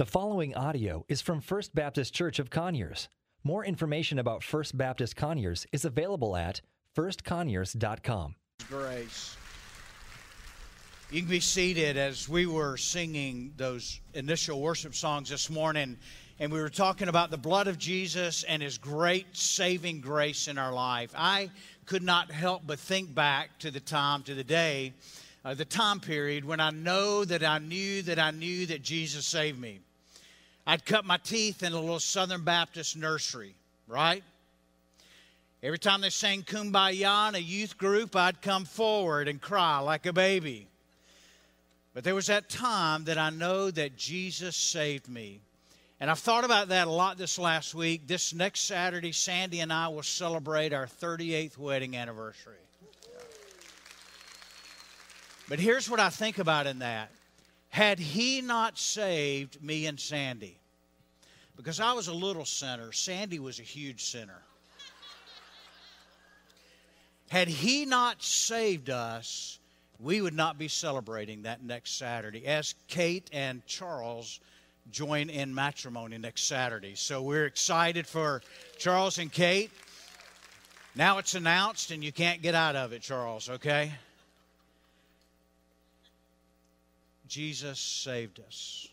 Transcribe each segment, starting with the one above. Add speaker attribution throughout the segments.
Speaker 1: The following audio is from First Baptist Church of Conyers. More information about First Baptist Conyers is available at firstconyers.com.
Speaker 2: Grace. You can be seated as we were singing those initial worship songs this morning, and we were talking about the blood of Jesus and his great saving grace in our life. I could not help but think back to the time, to the day, uh, the time period when I know that I knew that I knew that Jesus saved me. I'd cut my teeth in a little Southern Baptist nursery, right? Every time they sang Kumbaya in a youth group, I'd come forward and cry like a baby. But there was that time that I know that Jesus saved me. And I've thought about that a lot this last week. This next Saturday, Sandy and I will celebrate our 38th wedding anniversary. But here's what I think about in that. Had he not saved me and Sandy, because I was a little sinner, Sandy was a huge sinner. Had he not saved us, we would not be celebrating that next Saturday as Kate and Charles join in matrimony next Saturday. So we're excited for Charles and Kate. Now it's announced, and you can't get out of it, Charles, okay? Jesus saved us.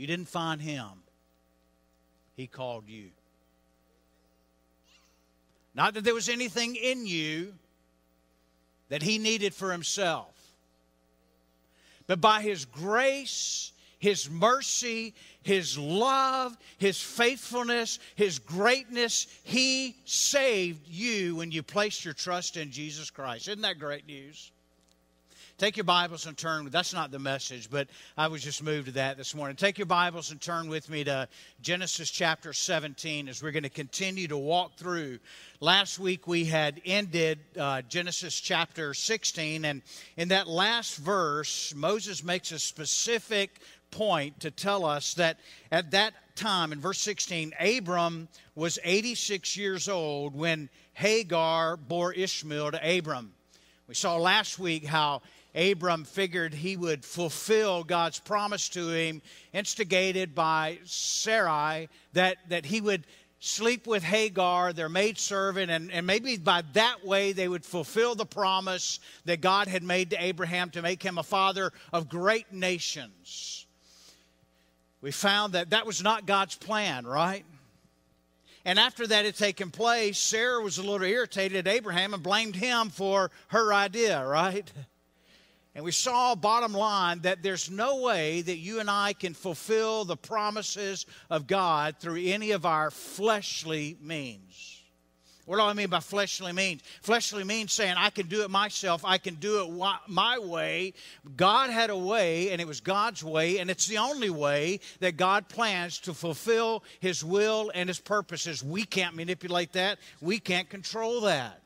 Speaker 2: You didn't find him, he called you. Not that there was anything in you that he needed for himself, but by his grace, his mercy, his love, his faithfulness, his greatness, he saved you when you placed your trust in Jesus Christ. Isn't that great news? Take your Bibles and turn. That's not the message, but I was just moved to that this morning. Take your Bibles and turn with me to Genesis chapter 17 as we're going to continue to walk through. Last week we had ended uh, Genesis chapter 16, and in that last verse, Moses makes a specific point to tell us that at that time, in verse 16, Abram was 86 years old when Hagar bore Ishmael to Abram. We saw last week how Abram figured he would fulfill God's promise to him, instigated by Sarai, that, that he would sleep with Hagar, their maidservant, and, and maybe by that way they would fulfill the promise that God had made to Abraham to make him a father of great nations. We found that that was not God's plan, right? And after that had taken place, Sarah was a little irritated at Abraham and blamed him for her idea, right? And we saw, bottom line, that there's no way that you and I can fulfill the promises of God through any of our fleshly means. What do I mean by fleshly means? Fleshly means saying, I can do it myself, I can do it my way. God had a way, and it was God's way, and it's the only way that God plans to fulfill His will and His purposes. We can't manipulate that, we can't control that.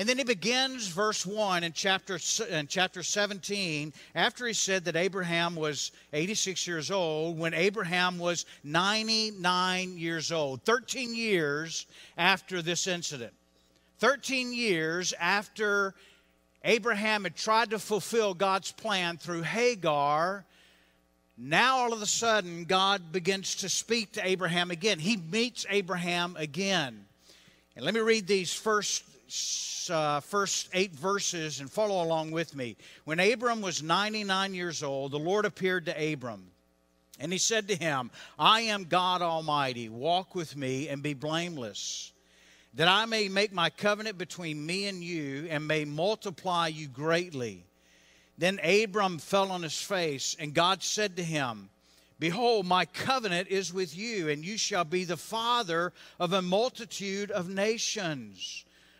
Speaker 2: And then he begins verse 1 in chapter, in chapter 17 after he said that Abraham was 86 years old when Abraham was 99 years old, 13 years after this incident. 13 years after Abraham had tried to fulfill God's plan through Hagar, now all of a sudden God begins to speak to Abraham again. He meets Abraham again. And let me read these first uh, first eight verses and follow along with me. When Abram was 99 years old, the Lord appeared to Abram. And he said to him, I am God Almighty. Walk with me and be blameless, that I may make my covenant between me and you and may multiply you greatly. Then Abram fell on his face, and God said to him, Behold, my covenant is with you, and you shall be the father of a multitude of nations.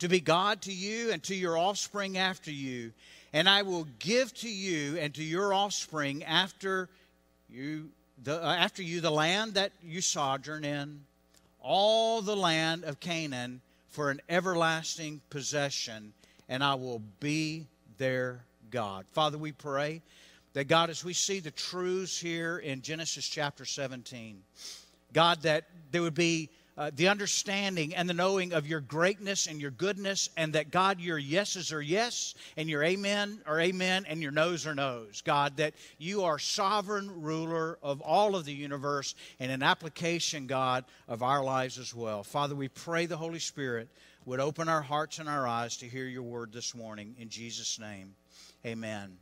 Speaker 2: to be God to you and to your offspring after you. And I will give to you and to your offspring after you the, uh, after you the land that you sojourn in, all the land of Canaan for an everlasting possession, and I will be their God. Father, we pray that God, as we see the truths here in Genesis chapter 17, God, that there would be uh, the understanding and the knowing of your greatness and your goodness, and that God, your yeses are yes, and your amen are amen, and your noes are noes. God, that you are sovereign ruler of all of the universe, and an application, God, of our lives as well. Father, we pray the Holy Spirit would open our hearts and our eyes to hear your word this morning. In Jesus' name, amen.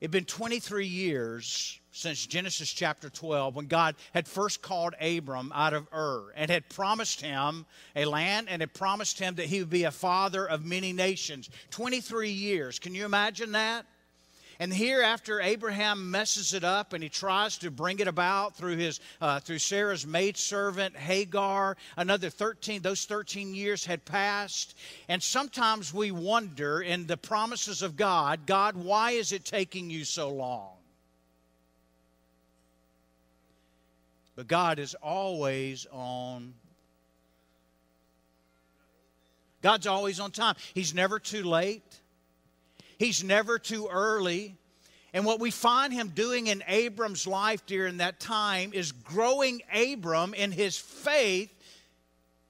Speaker 2: It had been 23 years since Genesis chapter 12 when God had first called Abram out of Ur and had promised him a land and had promised him that he would be a father of many nations. 23 years. Can you imagine that? And here, after Abraham messes it up and he tries to bring it about through his uh, through Sarah's maidservant Hagar, another 13 those 13 years had passed. And sometimes we wonder in the promises of God, God, why is it taking you so long? But God is always on God's always on time. He's never too late. He's never too early. And what we find him doing in Abram's life during that time is growing Abram in his faith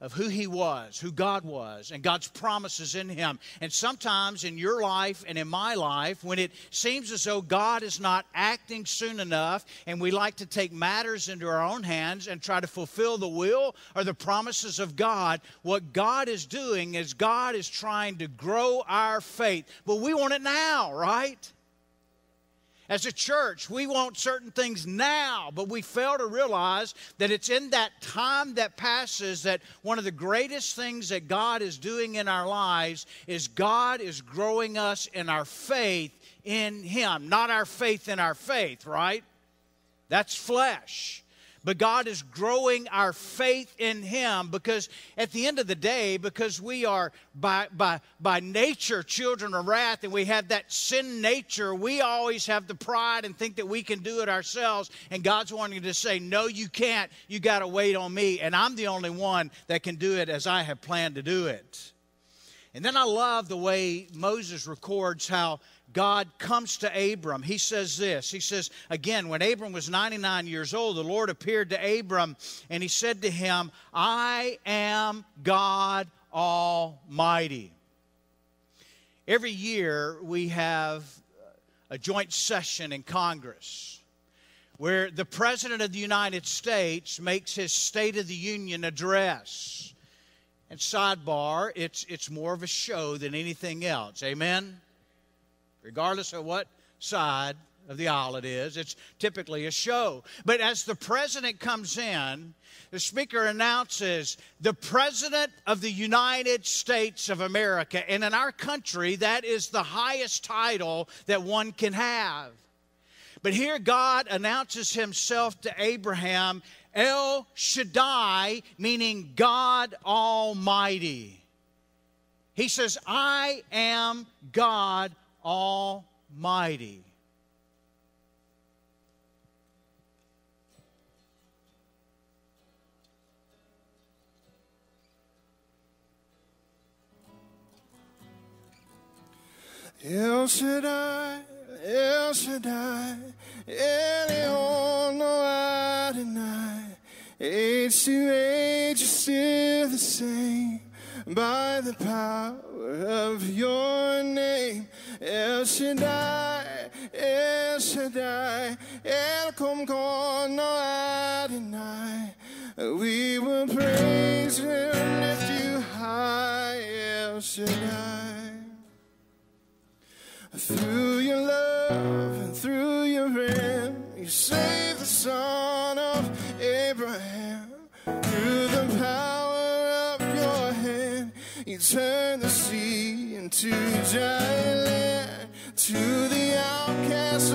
Speaker 2: of who he was, who God was, and God's promises in him. And sometimes in your life and in my life, when it seems as though God is not acting soon enough, and we like to take matters into our own hands and try to fulfill the will or the promises of God, what God is doing is God is trying to grow our faith. But we want it now, right? As a church, we want certain things now, but we fail to realize that it's in that time that passes that one of the greatest things that God is doing in our lives is God is growing us in our faith in Him, not our faith in our faith, right? That's flesh but God is growing our faith in Him because at the end of the day, because we are by, by, by nature children of wrath and we have that sin nature, we always have the pride and think that we can do it ourselves. And God's wanting to say, No, you can't. You got to wait on me. And I'm the only one that can do it as I have planned to do it. And then I love the way Moses records how God comes to Abram. He says this He says, again, when Abram was 99 years old, the Lord appeared to Abram and he said to him, I am God Almighty. Every year we have a joint session in Congress where the President of the United States makes his State of the Union address. And sidebar, it's, it's more of a show than anything else. Amen? Regardless of what side of the aisle it is. It's typically a show. But as the president comes in, the speaker announces the President of the United States of America. And in our country, that is the highest title that one can have. But here God announces himself to Abraham El Shaddai, meaning God Almighty. He says, I am God Almighty.
Speaker 3: El Shaddai, El Shaddai, Elion, no Adonai. Age to age, you're still the same by the power of your name. El Shaddai, El Shaddai, El Comcon, no Adonai. We will praise you and lift you high, El Shaddai. Through your love and through your ram, you saved the son of Abraham. Through the power you turned the sea into dry land. To the outcast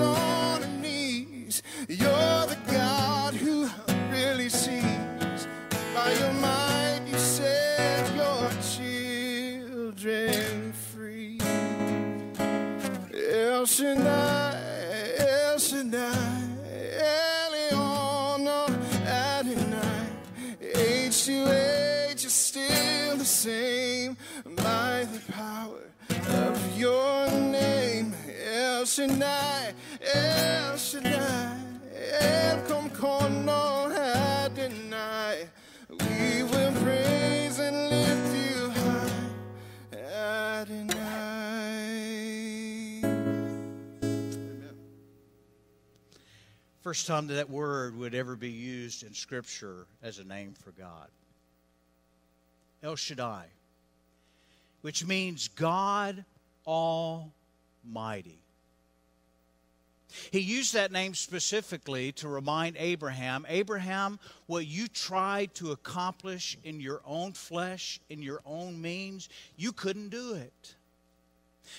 Speaker 2: First time that that word would ever be used in Scripture as a name for God. El Shaddai, which means God Almighty. He used that name specifically to remind Abraham Abraham, what you tried to accomplish in your own flesh, in your own means, you couldn't do it.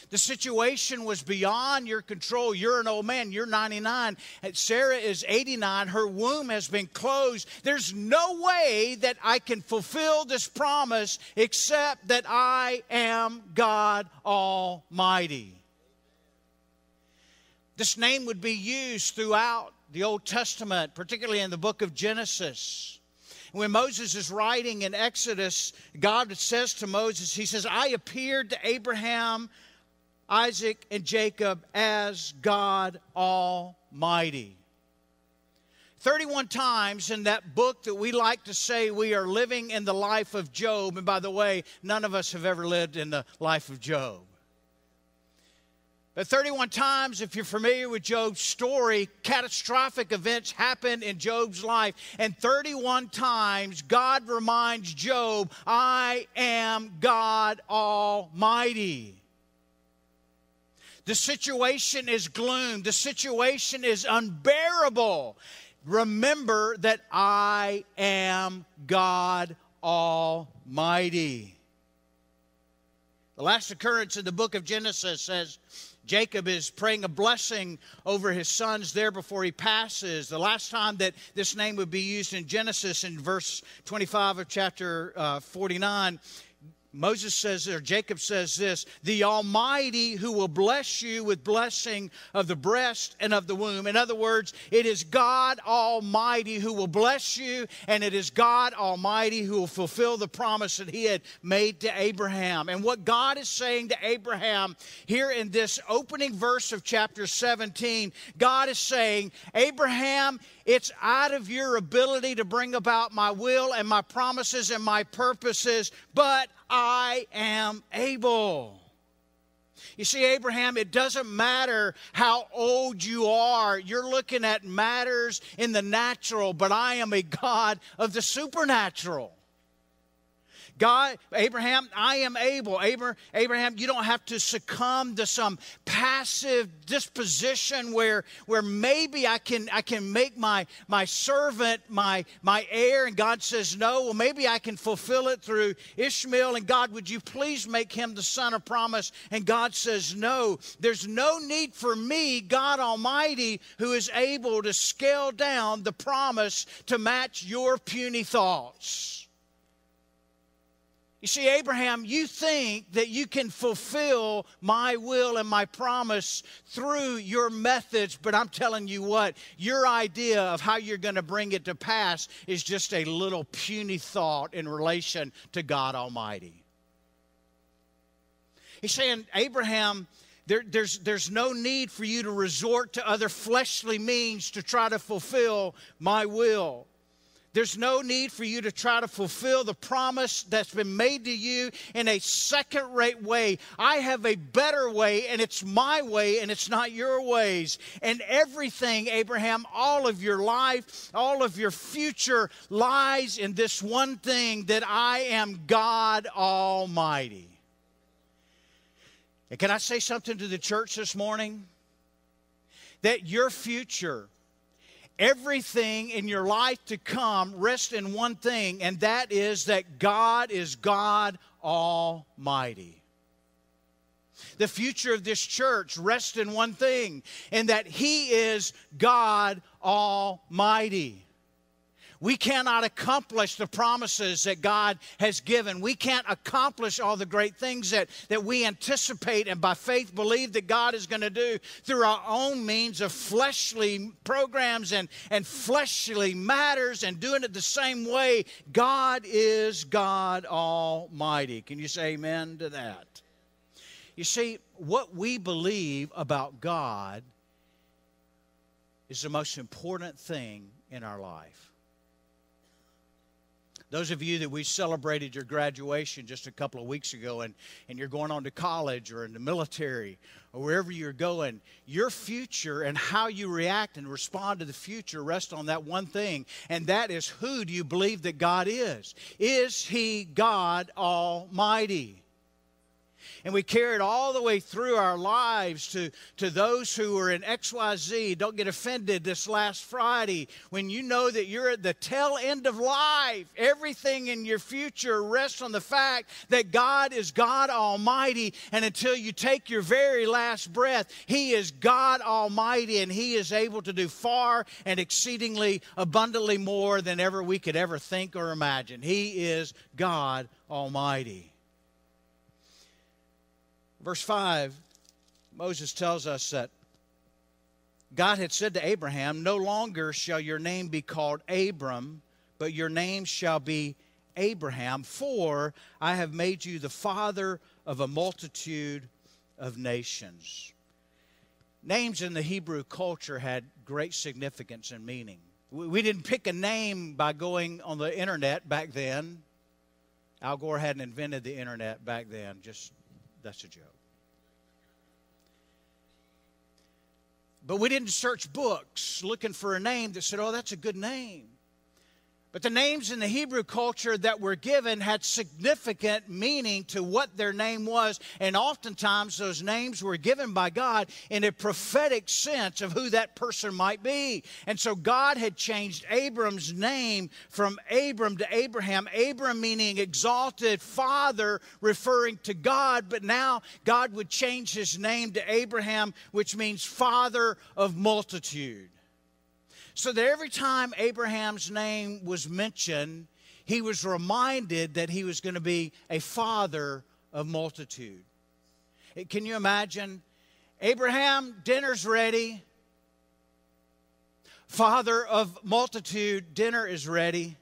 Speaker 2: The situation was beyond your control. You're an old man. You're 99. Sarah is 89. Her womb has been closed. There's no way that I can fulfill this promise except that I am God Almighty. This name would be used throughout the Old Testament, particularly in the book of Genesis. When Moses is writing in Exodus, God says to Moses, He says, I appeared to Abraham, Isaac, and Jacob as God Almighty. 31 times in that book that we like to say we are living in the life of Job. And by the way, none of us have ever lived in the life of Job. But 31 times, if you're familiar with Job's story, catastrophic events happen in Job's life. And 31 times, God reminds Job, I am God Almighty. The situation is gloom, the situation is unbearable. Remember that I am God Almighty. The last occurrence in the book of Genesis says, Jacob is praying a blessing over his sons there before he passes. The last time that this name would be used in Genesis, in verse 25 of chapter uh, 49, Moses says, or Jacob says this the Almighty who will bless you with blessing of the breast and of the womb. In other words, it is God Almighty who will bless you, and it is God Almighty who will fulfill the promise that He had made to Abraham. And what God is saying to Abraham here in this opening verse of chapter 17, God is saying, Abraham, it's out of your ability to bring about my will and my promises and my purposes, but I am able. You see, Abraham, it doesn't matter how old you are. You're looking at matters in the natural, but I am a God of the supernatural. God, Abraham, I am able. Abraham, you don't have to succumb to some passive disposition where, where maybe I can, I can make my, my servant my, my heir. And God says, no. Well, maybe I can fulfill it through Ishmael. And God, would you please make him the son of promise? And God says, no. There's no need for me, God Almighty, who is able to scale down the promise to match your puny thoughts. You see, Abraham, you think that you can fulfill my will and my promise through your methods, but I'm telling you what, your idea of how you're going to bring it to pass is just a little puny thought in relation to God Almighty. He's saying, Abraham, there, there's, there's no need for you to resort to other fleshly means to try to fulfill my will. There's no need for you to try to fulfill the promise that's been made to you in a second rate way. I have a better way, and it's my way, and it's not your ways. And everything, Abraham, all of your life, all of your future lies in this one thing that I am God Almighty. And can I say something to the church this morning? That your future everything in your life to come rests in one thing, and that is that God is God Almighty. The future of this church rests in one thing, and that He is God Almighty. We cannot accomplish the promises that God has given. We can't accomplish all the great things that, that we anticipate and by faith believe that God is going to do through our own means of fleshly programs and, and fleshly matters and doing it the same way. God is God Almighty. Can you say amen to that? You see, what we believe about God is the most important thing in our life. Those of you that we celebrated your graduation just a couple of weeks ago and, and you're going on to college or in the military or wherever you're going, your future and how you react and respond to the future rest on that one thing, and that is who do you believe that God is? Is He God Almighty? And we carry it all the way through our lives to, to those who are in XYZ. Don't get offended this last Friday when you know that you're at the tail end of life. Everything in your future rests on the fact that God is God Almighty, and until you take your very last breath, He is God Almighty, and He is able to do far and exceedingly abundantly more than ever we could ever think or imagine. He is God Almighty. Verse 5, Moses tells us that God had said to Abraham, No longer shall your name be called Abram, but your name shall be Abraham, for I have made you the father of a multitude of nations. Names in the Hebrew culture had great significance and meaning. We didn't pick a name by going on the internet back then. Al Gore hadn't invented the internet back then, just that's a joke. But we didn't search books looking for a name that said, oh, that's a good name. But the names in the Hebrew culture that were given had significant meaning to what their name was. And oftentimes those names were given by God in a prophetic sense of who that person might be. And so God had changed Abram's name from Abram to Abraham. Abram meaning exalted father, referring to God. But now God would change his name to Abraham, which means father of multitude. So that every time Abraham's name was mentioned, he was reminded that he was going to be a father of multitude. Eh, can you imagine? Abraham, dinner's ready. Father of multitude, dinner is ready.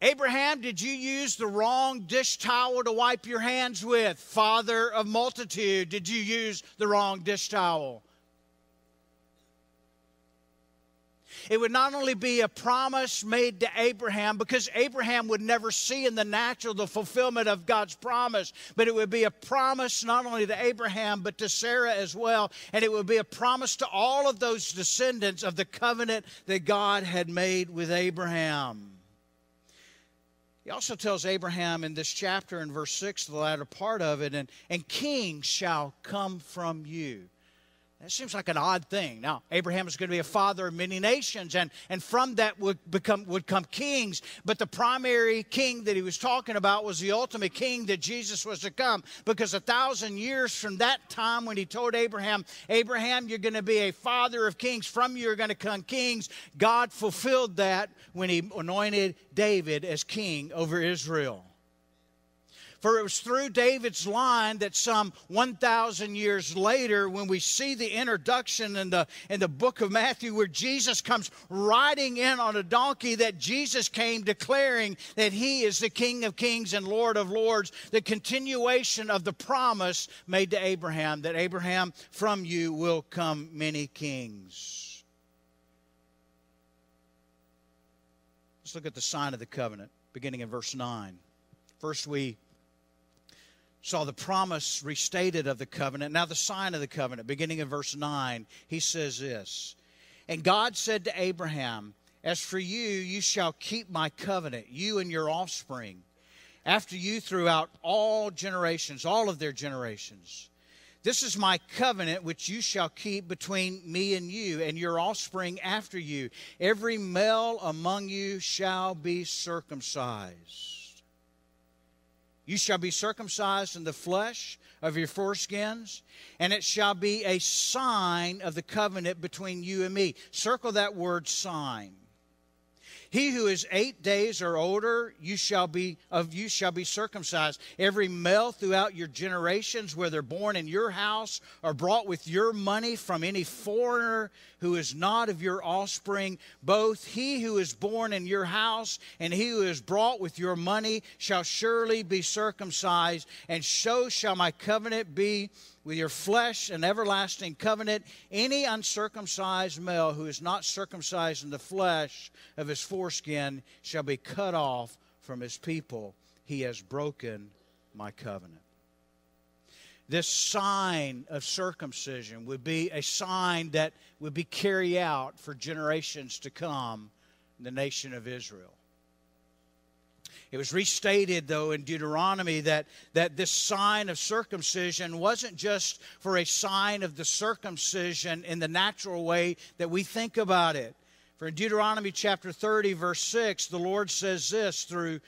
Speaker 2: Abraham, did you use the wrong dish towel to wipe your hands with? Father of multitude, did you use the wrong dish towel? It would not only be a promise made to Abraham, because Abraham would never see in the natural the fulfillment of God's promise, but it would be a promise not only to Abraham, but to Sarah as well. And it would be a promise to all of those descendants of the covenant that God had made with Abraham. He also tells Abraham in this chapter in verse 6, the latter part of it, and, and kings shall come from you. That seems like an odd thing. Now, Abraham is going to be a father of many nations, and, and from that would become would come kings. But the primary king that he was talking about was the ultimate king that Jesus was to come. Because a thousand years from that time when he told Abraham, Abraham, you're going to be a father of kings, from you are going to come kings, God fulfilled that when he anointed David as king over Israel. For it was through David's line that some 1,000 years later, when we see the introduction in the, in the book of Matthew, where Jesus comes riding in on a donkey, that Jesus came declaring that he is the King of kings and Lord of lords, the continuation of the promise made to Abraham that Abraham, from you will come many kings. Let's look at the sign of the covenant, beginning in verse 9. First, we saw the promise restated of the covenant. Now, the sign of the covenant, beginning in verse 9, he says this And God said to Abraham, As for you, you shall keep my covenant, you and your offspring, after you throughout all generations, all of their generations. This is my covenant which you shall keep between me and you and your offspring after you. Every male among you shall be circumcised. You shall be circumcised in the flesh of your foreskins, and it shall be a sign of the covenant between you and me. Circle that word sign. He who is eight days or older, you shall be of you shall be circumcised. Every male throughout your generations, whether born in your house or brought with your money from any foreigner who is not of your offspring, both he who is born in your house and he who is brought with your money shall surely be circumcised, and so shall my covenant be with your flesh an everlasting covenant. Any uncircumcised male who is not circumcised in the flesh of his foreskin shall be cut off from his people. He has broken my covenant. This sign of circumcision would be a sign that would be carried out for generations to come in the nation of Israel. It was restated, though, in Deuteronomy that, that this sign of circumcision wasn't just for a sign of the circumcision in the natural way that we think about it. For in Deuteronomy chapter 30, verse 6, the Lord says this through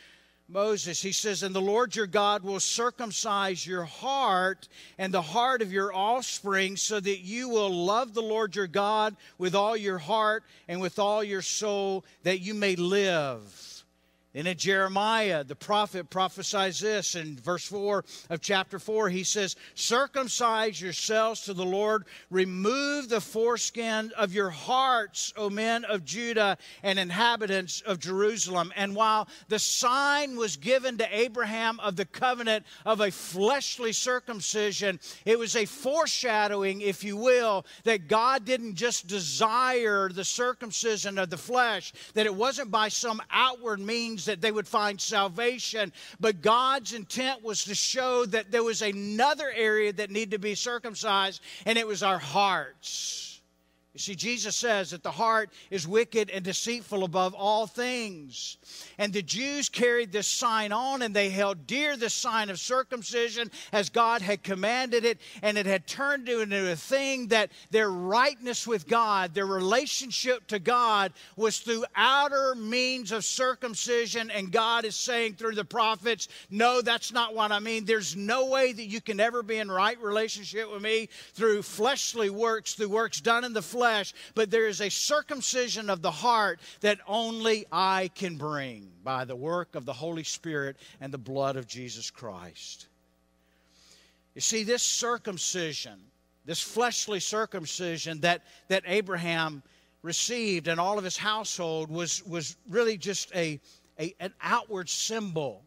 Speaker 2: Moses. He says, And the Lord your God will circumcise your heart and the heart of your offspring, so that you will love the Lord your God with all your heart and with all your soul, that you may live. And in Jeremiah, the prophet prophesies this in verse 4 of chapter 4. He says, Circumcise yourselves to the Lord, remove the foreskin of your hearts, O men of Judah and inhabitants of Jerusalem. And while the sign was given to Abraham of the covenant of a fleshly circumcision, it was a foreshadowing, if you will, that God didn't just desire the circumcision of the flesh, that it wasn't by some outward means that they would find salvation. But God's intent was to show that there was another area that needed to be circumcised, and it was our hearts. You see, Jesus says that the heart is wicked and deceitful above all things. And the Jews carried this sign on and they held dear the sign of circumcision as God had commanded it. And it had turned into a thing that their rightness with God, their relationship to God, was through outer means of circumcision. And God is saying through the prophets, No, that's not what I mean. There's no way that you can ever be in right relationship with me through fleshly works, through works done in the flesh flesh, but there is a circumcision of the heart that only I can bring by the work of the Holy Spirit and the blood of Jesus Christ. You see, this circumcision, this fleshly circumcision that, that Abraham received and all of his household was, was really just a, a, an outward symbol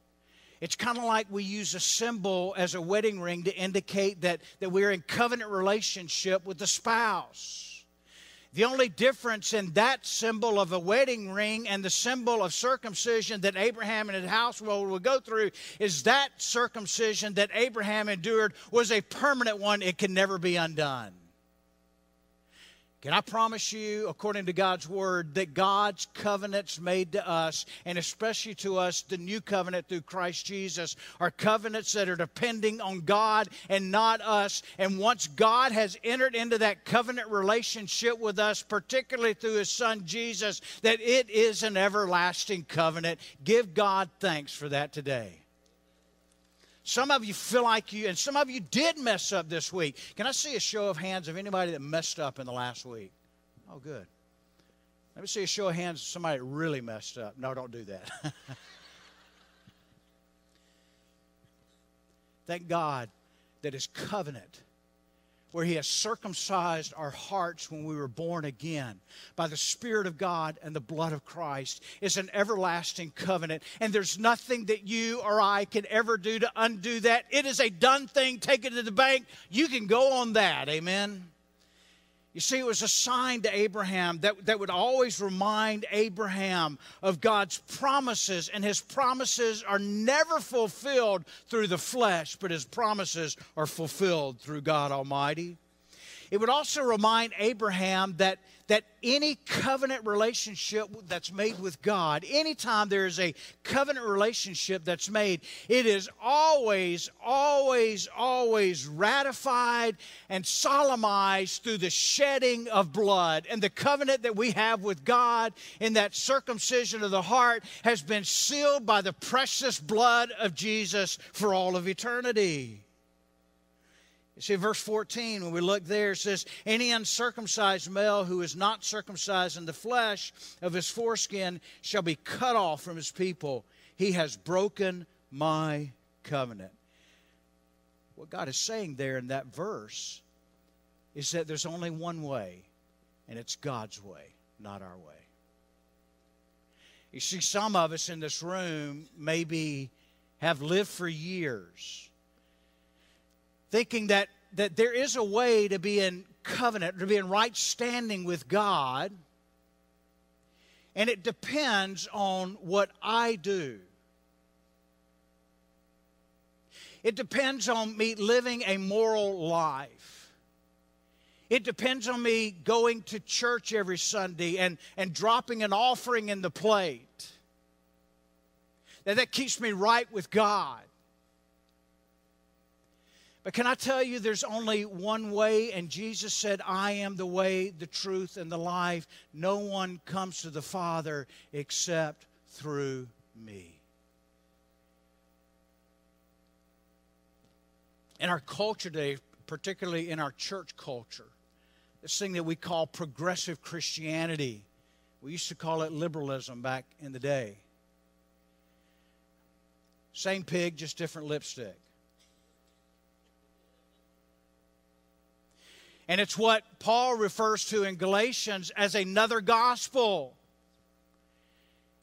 Speaker 2: it's kind of like we use a symbol as a wedding ring to indicate that, that we're in covenant relationship with the spouse. The only difference in that symbol of a wedding ring and the symbol of circumcision that Abraham and his household would go through is that circumcision that Abraham endured was a permanent one. It can never be undone. Can I promise you, according to God's word, that God's covenants made to us, and especially to us, the new covenant through Christ Jesus, are covenants that are depending on God and not us. And once God has entered into that covenant relationship with us, particularly through his son Jesus, that it is an everlasting covenant. Give God thanks for that today. Some of you feel like you, and some of you did mess up this week. Can I see a show of hands of anybody that messed up in the last week? Oh, good. Let me see a show of hands of somebody that really messed up. No, don't do that. Thank God that His covenant where He has circumcised our hearts when we were born again by the Spirit of God and the blood of Christ, is an everlasting covenant. And there's nothing that you or I can ever do to undo that. It is a done thing. Take it to the bank. You can go on that. Amen. You see, it was a sign to Abraham that, that would always remind Abraham of God's promises, and his promises are never fulfilled through the flesh, but his promises are fulfilled through God Almighty. It would also remind Abraham that, that any covenant relationship that's made with God, anytime there is a covenant relationship that's made, it is always, always, always ratified and solemnized through the shedding of blood. And the covenant that we have with God in that circumcision of the heart has been sealed by the precious blood of Jesus for all of eternity. You see, verse 14, when we look there, it says, Any uncircumcised male who is not circumcised in the flesh of his foreskin shall be cut off from his people. He has broken my covenant. What God is saying there in that verse is that there's only one way, and it's God's way, not our way. You see, some of us in this room maybe have lived for years thinking that, that there is a way to be in covenant, to be in right standing with God, and it depends on what I do. It depends on me living a moral life. It depends on me going to church every Sunday and, and dropping an offering in the plate. That, that keeps me right with God. But can I tell you, there's only one way, and Jesus said, I am the way, the truth, and the life. No one comes to the Father except through me. In our culture today, particularly in our church culture, this thing that we call progressive Christianity, we used to call it liberalism back in the day. Same pig, just different lipstick. And it's what Paul refers to in Galatians as another gospel.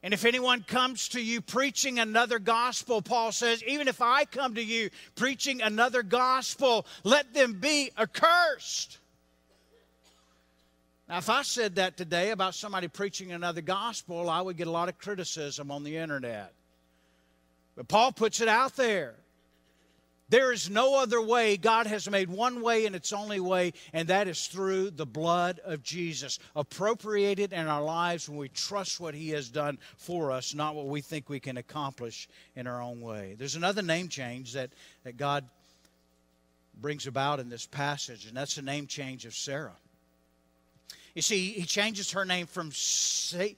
Speaker 2: And if anyone comes to you preaching another gospel, Paul says, even if I come to you preaching another gospel, let them be accursed. Now, if I said that today about somebody preaching another gospel, I would get a lot of criticism on the internet. But Paul puts it out there. There is no other way. God has made one way and its only way, and that is through the blood of Jesus, appropriated in our lives when we trust what He has done for us, not what we think we can accomplish in our own way. There's another name change that, that God brings about in this passage, and that's the name change of Sarah. You see, He changes her name from Sarai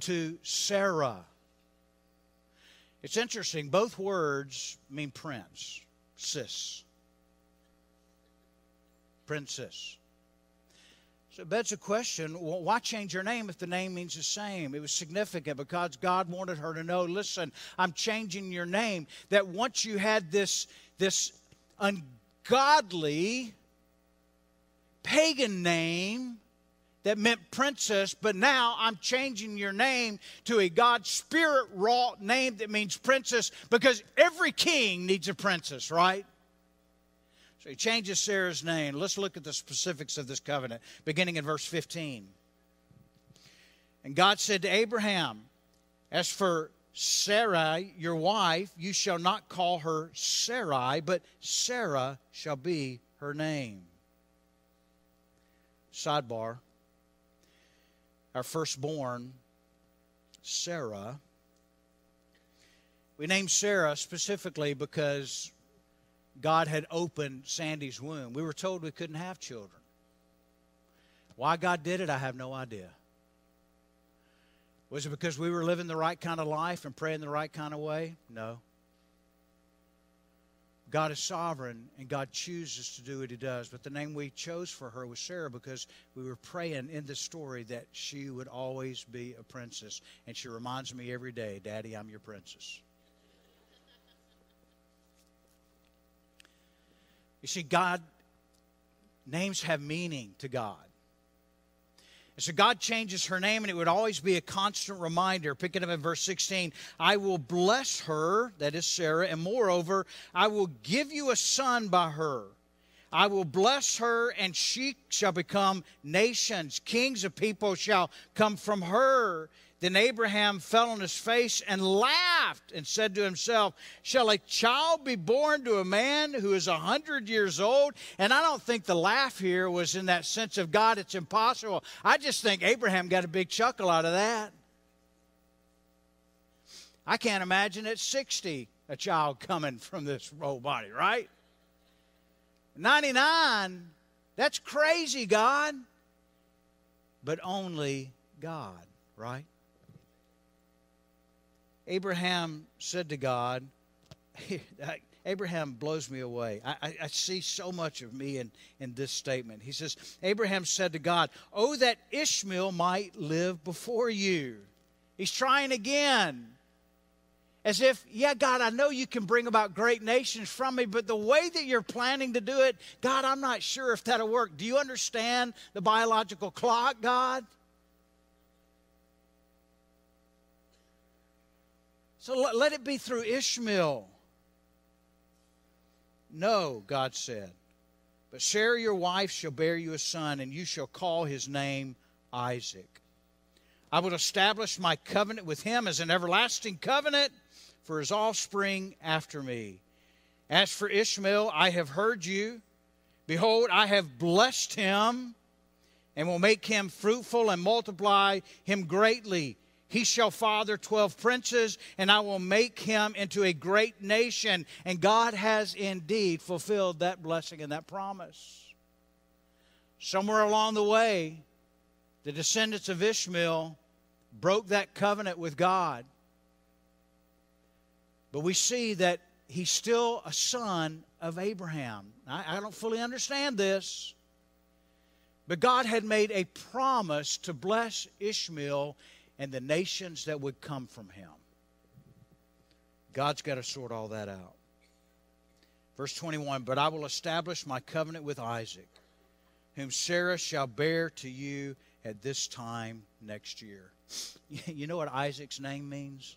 Speaker 2: to Sarah. It's interesting, both words mean prince, sis. Princess. So it begs a question well, why change your name if the name means the same? It was significant because God wanted her to know listen, I'm changing your name. That once you had this, this ungodly pagan name, that meant princess, but now I'm changing your name to a God spirit wrought name that means princess because every king needs a princess, right? So he changes Sarah's name. Let's look at the specifics of this covenant, beginning in verse 15. And God said to Abraham, As for Sarai, your wife, you shall not call her Sarai, but Sarah shall be her name. Sidebar our firstborn, Sarah. We named Sarah specifically because God had opened Sandy's womb. We were told we couldn't have children. Why God did it, I have no idea. Was it because we were living the right kind of life and praying the right kind of way? No. God is sovereign and God chooses to do what He does. But the name we chose for her was Sarah because we were praying in the story that she would always be a princess. And she reminds me every day, Daddy, I'm your princess. You see, God, names have meaning to God. So God changes her name, and it would always be a constant reminder. Picking up in verse 16, I will bless her, that is Sarah, and moreover, I will give you a son by her. I will bless her, and she shall become nations. Kings of people shall come from her. Then Abraham fell on his face and laughed and said to himself, Shall a child be born to a man who is a hundred years old? And I don't think the laugh here was in that sense of God, it's impossible. I just think Abraham got a big chuckle out of that. I can't imagine at 60 a child coming from this old body, right? 99, that's crazy, God. But only God, right? Abraham said to God, Abraham blows me away. I, I, I, see so much of me in, in this statement. He says, Abraham said to God, Oh, that Ishmael might live before you. He's trying again. As if, yeah, God, I know you can bring about great nations from me, but the way that you're planning to do it, God, I'm not sure if that'll work. Do you understand the biological clock, God? So let it be through Ishmael. No, God said. But Sarah, your wife, shall bear you a son, and you shall call his name Isaac. I will establish my covenant with him as an everlasting covenant for his offspring after me. As for Ishmael, I have heard you. Behold, I have blessed him and will make him fruitful and multiply him greatly. He shall father 12 princes, and I will make him into a great nation. And God has indeed fulfilled that blessing and that promise. Somewhere along the way, the descendants of Ishmael broke that covenant with God. But we see that he's still a son of Abraham. I, I, don't fully understand this. But God had made a promise to bless Ishmael and the nations that would come from him. God's got to sort all that out. Verse 21 But I will establish my covenant with Isaac, whom Sarah shall bear to you at this time next year. You know what Isaac's name means?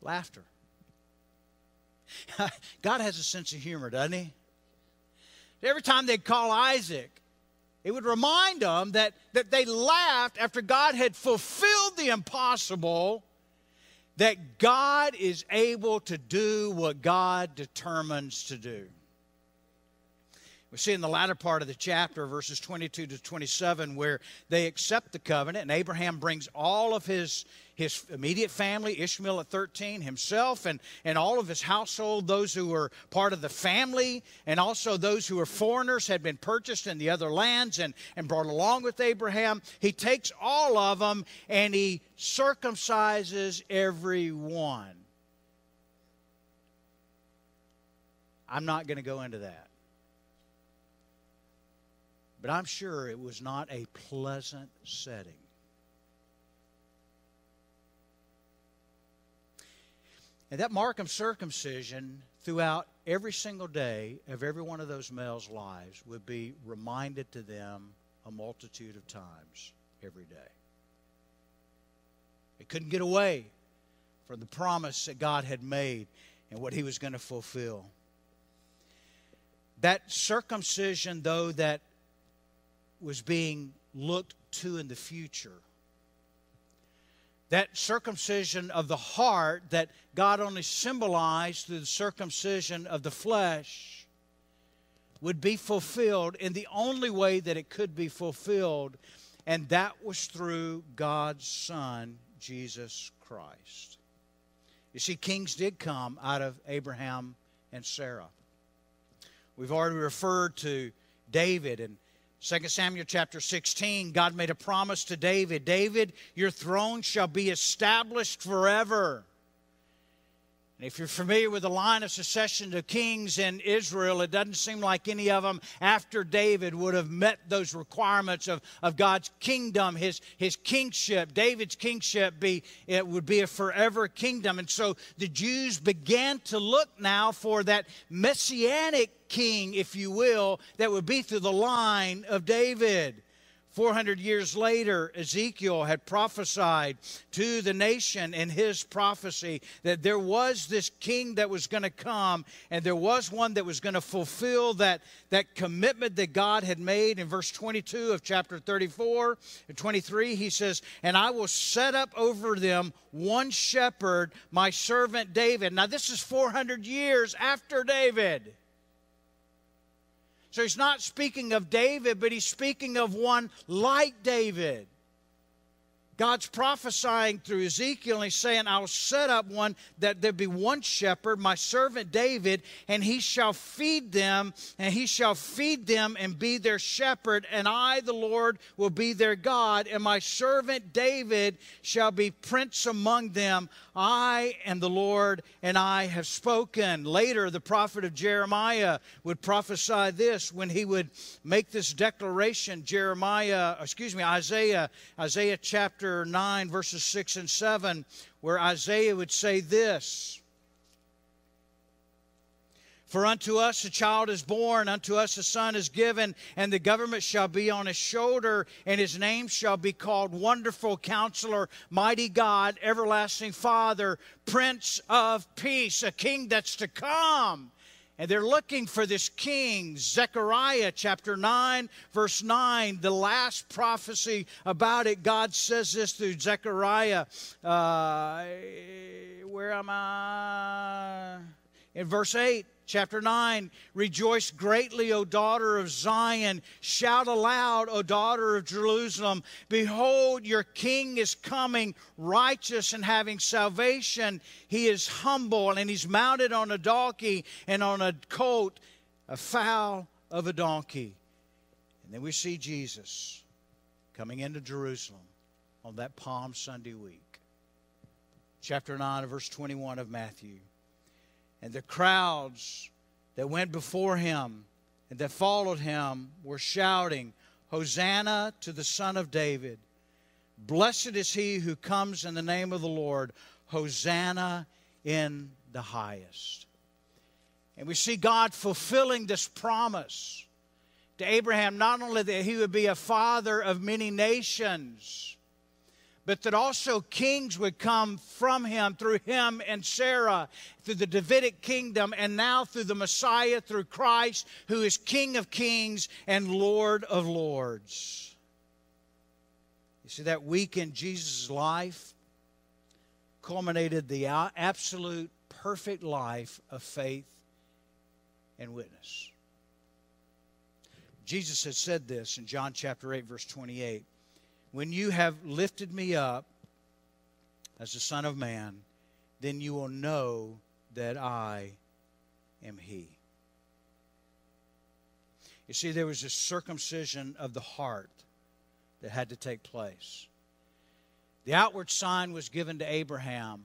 Speaker 2: Laughter. God has a sense of humor, doesn't he? Every time they'd call Isaac, it would remind them that, that they laughed after God had fulfilled the impossible, that God is able to do what God determines to do. We see in the latter part of the chapter, verses 22 to 27, where they accept the covenant, and Abraham brings all of his, his immediate family, Ishmael at 13, himself, and, and all of his household, those who were part of the family, and also those who were foreigners, had been purchased in the other lands and, and brought along with Abraham. He takes all of them and he circumcises every one. I'm not going to go into that. But I'm sure it was not a pleasant setting. And that mark of circumcision throughout every single day of every one of those males' lives would be reminded to them a multitude of times every day. They couldn't get away from the promise that God had made and what he was going to fulfill. That circumcision, though, that was being looked to in the future. That circumcision of the heart that God only symbolized through the circumcision of the flesh would be fulfilled in the only way that it could be fulfilled, and that was through God's Son, Jesus Christ. You see, kings did come out of Abraham and Sarah. We've already referred to David and 2 Samuel chapter 16, God made a promise to David David, your throne shall be established forever. And if you're familiar with the line of succession to kings in Israel, it doesn't seem like any of them after David would have met those requirements of, of God's kingdom, his, his kingship. David's kingship be, it would be a forever kingdom. And so the Jews began to look now for that messianic king, if you will, that would be through the line of David. 400 years later, Ezekiel had prophesied to the nation in his prophecy that there was this king that was going to come, and there was one that was going to fulfill that, that commitment that God had made. In verse 22 of chapter 34 and 23, he says, And I will set up over them one shepherd, my servant David. Now, this is 400 years after David. So he's not speaking of David, but he's speaking of one like David. God's prophesying through Ezekiel, and he's saying, I'll set up one that there be one shepherd, my servant David, and he shall feed them, and he shall feed them and be their shepherd, and I, the Lord, will be their God, and my servant David shall be prince among them. I am the Lord, and I have spoken. Later, the prophet of Jeremiah would prophesy this when he would make this declaration. Jeremiah, excuse me, Isaiah, Isaiah chapter 9, verses 6 and 7, where Isaiah would say this. For unto us a child is born, unto us a son is given, and the government shall be on his shoulder, and his name shall be called Wonderful Counselor, Mighty God, Everlasting Father, Prince of Peace, a king that's to come. And they're looking for this king. Zechariah chapter 9, verse 9, the last prophecy about it. God says this through Zechariah. Uh, where am I? In verse 8 chapter 9 Rejoice greatly, O daughter of Zion. Shout aloud, O daughter of Jerusalem. Behold, your king is coming, righteous and having salvation. He is humble, and he's mounted on a donkey and on a colt, a foal of a donkey. And then we see Jesus coming into Jerusalem on that Palm Sunday week. Chapter 9, verse 21 of Matthew. And the crowds that went before him and that followed him were shouting, Hosanna to the Son of David. Blessed is he who comes in the name of the Lord. Hosanna in the highest. And we see God fulfilling this promise to Abraham, not only that he would be a father of many nations, but that also kings would come from him through him and Sarah, through the Davidic kingdom, and now through the Messiah, through Christ, who is King of kings and Lord of lords. You see, that week in Jesus' life culminated the absolute perfect life of faith and witness. Jesus had said this in John chapter 8, verse 28 When you have lifted me up as the Son of Man, then you will know that I am He. You see, there was a circumcision of the heart that had to take place. The outward sign was given to Abraham,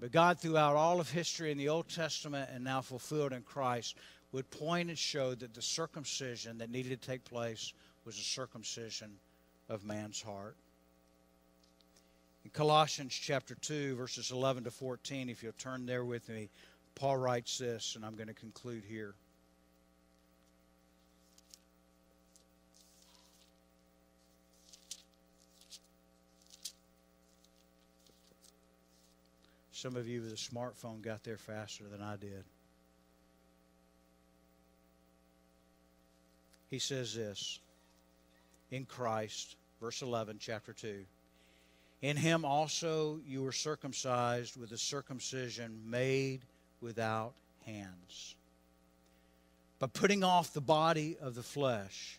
Speaker 2: but God, throughout all of history in the Old Testament and now fulfilled in Christ, would point and show that the circumcision that needed to take place was a circumcision of man's heart. In Colossians chapter 2, verses 11 to 14, if you'll turn there with me, Paul writes this, and I'm going to conclude here. Some of you with a smartphone got there faster than I did. He says this in Christ, verse 11, chapter 2. In him also you were circumcised with a circumcision made without hands. By putting off the body of the flesh,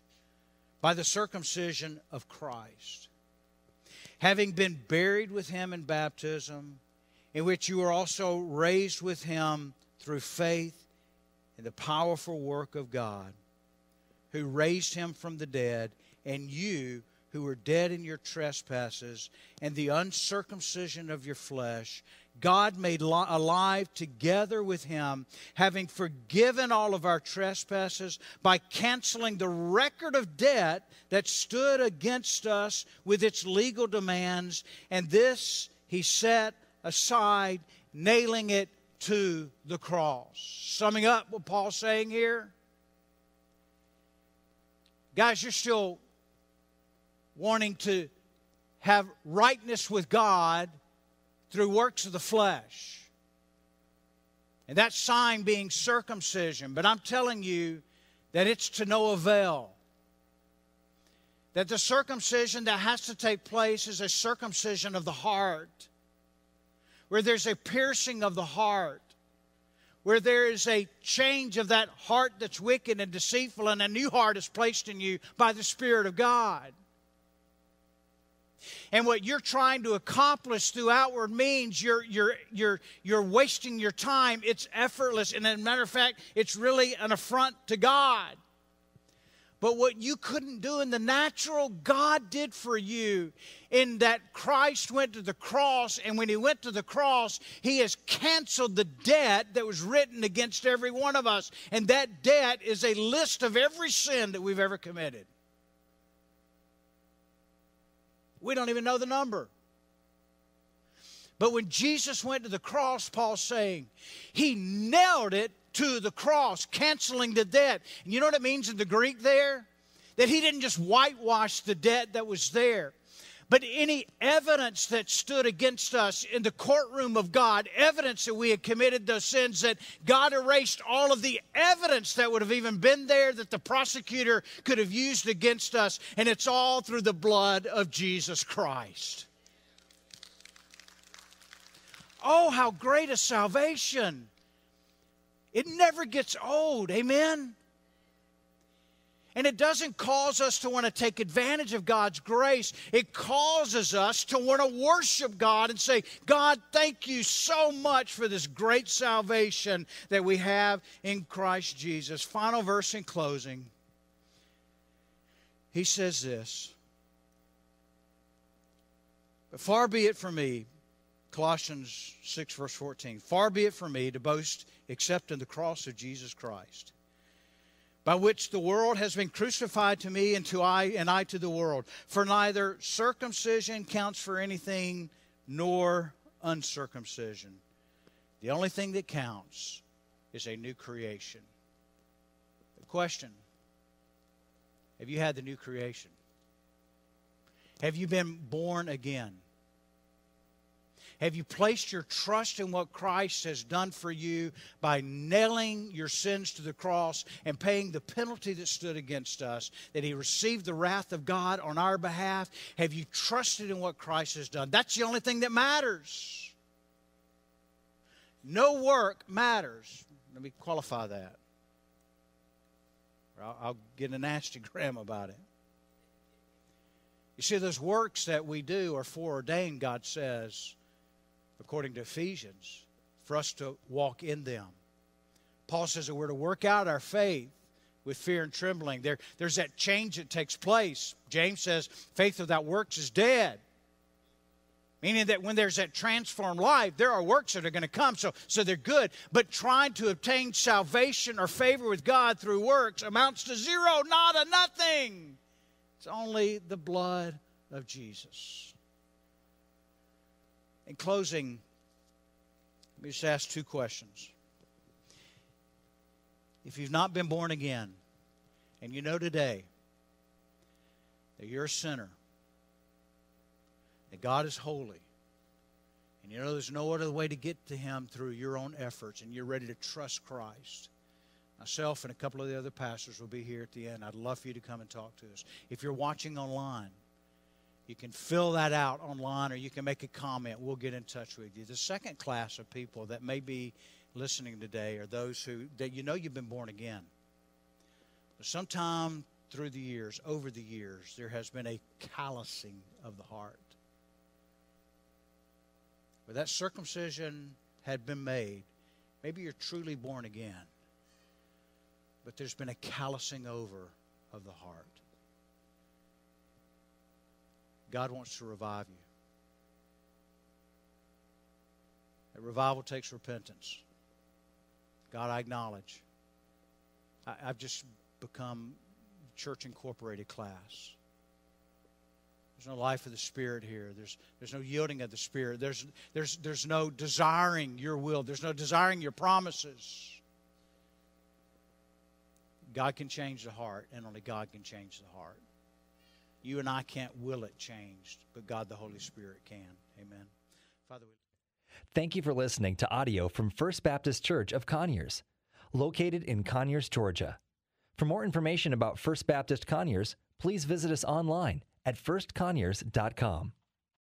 Speaker 2: by the circumcision of Christ, having been buried with him in baptism in which you were also raised with him through faith in the powerful work of God, who raised him from the dead, and you who were dead in your trespasses and the uncircumcision of your flesh, God made alive together with him, having forgiven all of our trespasses by canceling the record of debt that stood against us with its legal demands. And this he set aside, nailing it to the cross. Summing up what Paul's saying here. Guys, you're still wanting to have rightness with God through works of the flesh. And that sign being circumcision. But I'm telling you that it's to no avail. That the circumcision that has to take place is a circumcision of the heart, where there's a piercing of the heart, where there is a change of that heart that's wicked and deceitful, and a new heart is placed in you by the Spirit of God. And what you're trying to accomplish through outward means you're, you're, you're, you're wasting your time. It's effortless. And as a matter of fact, it's really an affront to God. But what you couldn't do in the natural, God did for you in that Christ went to the cross. And when he went to the cross, he has canceled the debt that was written against every one of us. And that debt is a list of every sin that we've ever committed. We don't even know the number. But when Jesus went to the cross, Paul's saying, he nailed it to the cross, canceling the debt. And you know what it means in the Greek there? That he didn't just whitewash the debt that was there. But any evidence that stood against us in the courtroom of God, evidence that we had committed those sins, that God erased all of the evidence that would have even been there that the prosecutor could have used against us, and it's all through the blood of Jesus Christ. Oh, how great a salvation! It never gets old, amen? And it doesn't cause us to want to take advantage of God's grace. It causes us to want to worship God and say, God, thank you so much for this great salvation that we have in Christ Jesus. Final verse in closing. He says this But far be it from me, Colossians 6, verse 14, far be it from me to boast except in the cross of Jesus Christ by which the world has been crucified to me and to I and I to the world. For neither circumcision counts for anything nor uncircumcision. The only thing that counts is a new creation. The question Have you had the new creation? Have you been born again? Have you placed your trust in what Christ has done for you by nailing your sins to the cross and paying the penalty that stood against us, that He received the wrath of God on our behalf? Have you trusted in what Christ has done? That's the only thing that matters. No work matters. Let me qualify that. I'll, I'll get a nasty gram about it. You see, those works that we do are foreordained, God says, according to Ephesians, for us to walk in them. Paul says that we're to work out our faith with fear and trembling. There, there's that change that takes place. James says faith without works is dead. Meaning that when there's that transformed life, there are works that are going to come, so, so they're good. But trying to obtain salvation or favor with God through works amounts to zero, not a nothing. It's only the blood of Jesus. In closing, let me just ask two questions. If you've not been born again, and you know today that you're a sinner, that God is holy, and you know there's no other way to get to Him through your own efforts, and you're ready to trust Christ, myself and a couple of the other pastors will be here at the end. I'd love for you to come and talk to us. If you're watching online, you can fill that out online or you can make a comment. We'll get in touch with you. The second class of people that may be listening today are those who that you know you've been born again. But sometime through the years, over the years, there has been a callousing of the heart. Where that circumcision had been made, maybe you're truly born again, but there's been a callousing over of the heart. God wants to revive you. That revival takes repentance. God, I acknowledge. I, have just become church incorporated class. There's no life of the Spirit here. There's, there's no yielding of the Spirit. There's, there's, there's no desiring your will. There's no desiring your promises. God can change the heart, and only God can change the heart. You and I can't will it changed, but God the Holy Spirit can. Amen. Father, we
Speaker 1: Thank you for listening to audio from First Baptist Church of Conyers, located in Conyers, Georgia. For more information about First Baptist Conyers, please visit us online at firstconyers.com.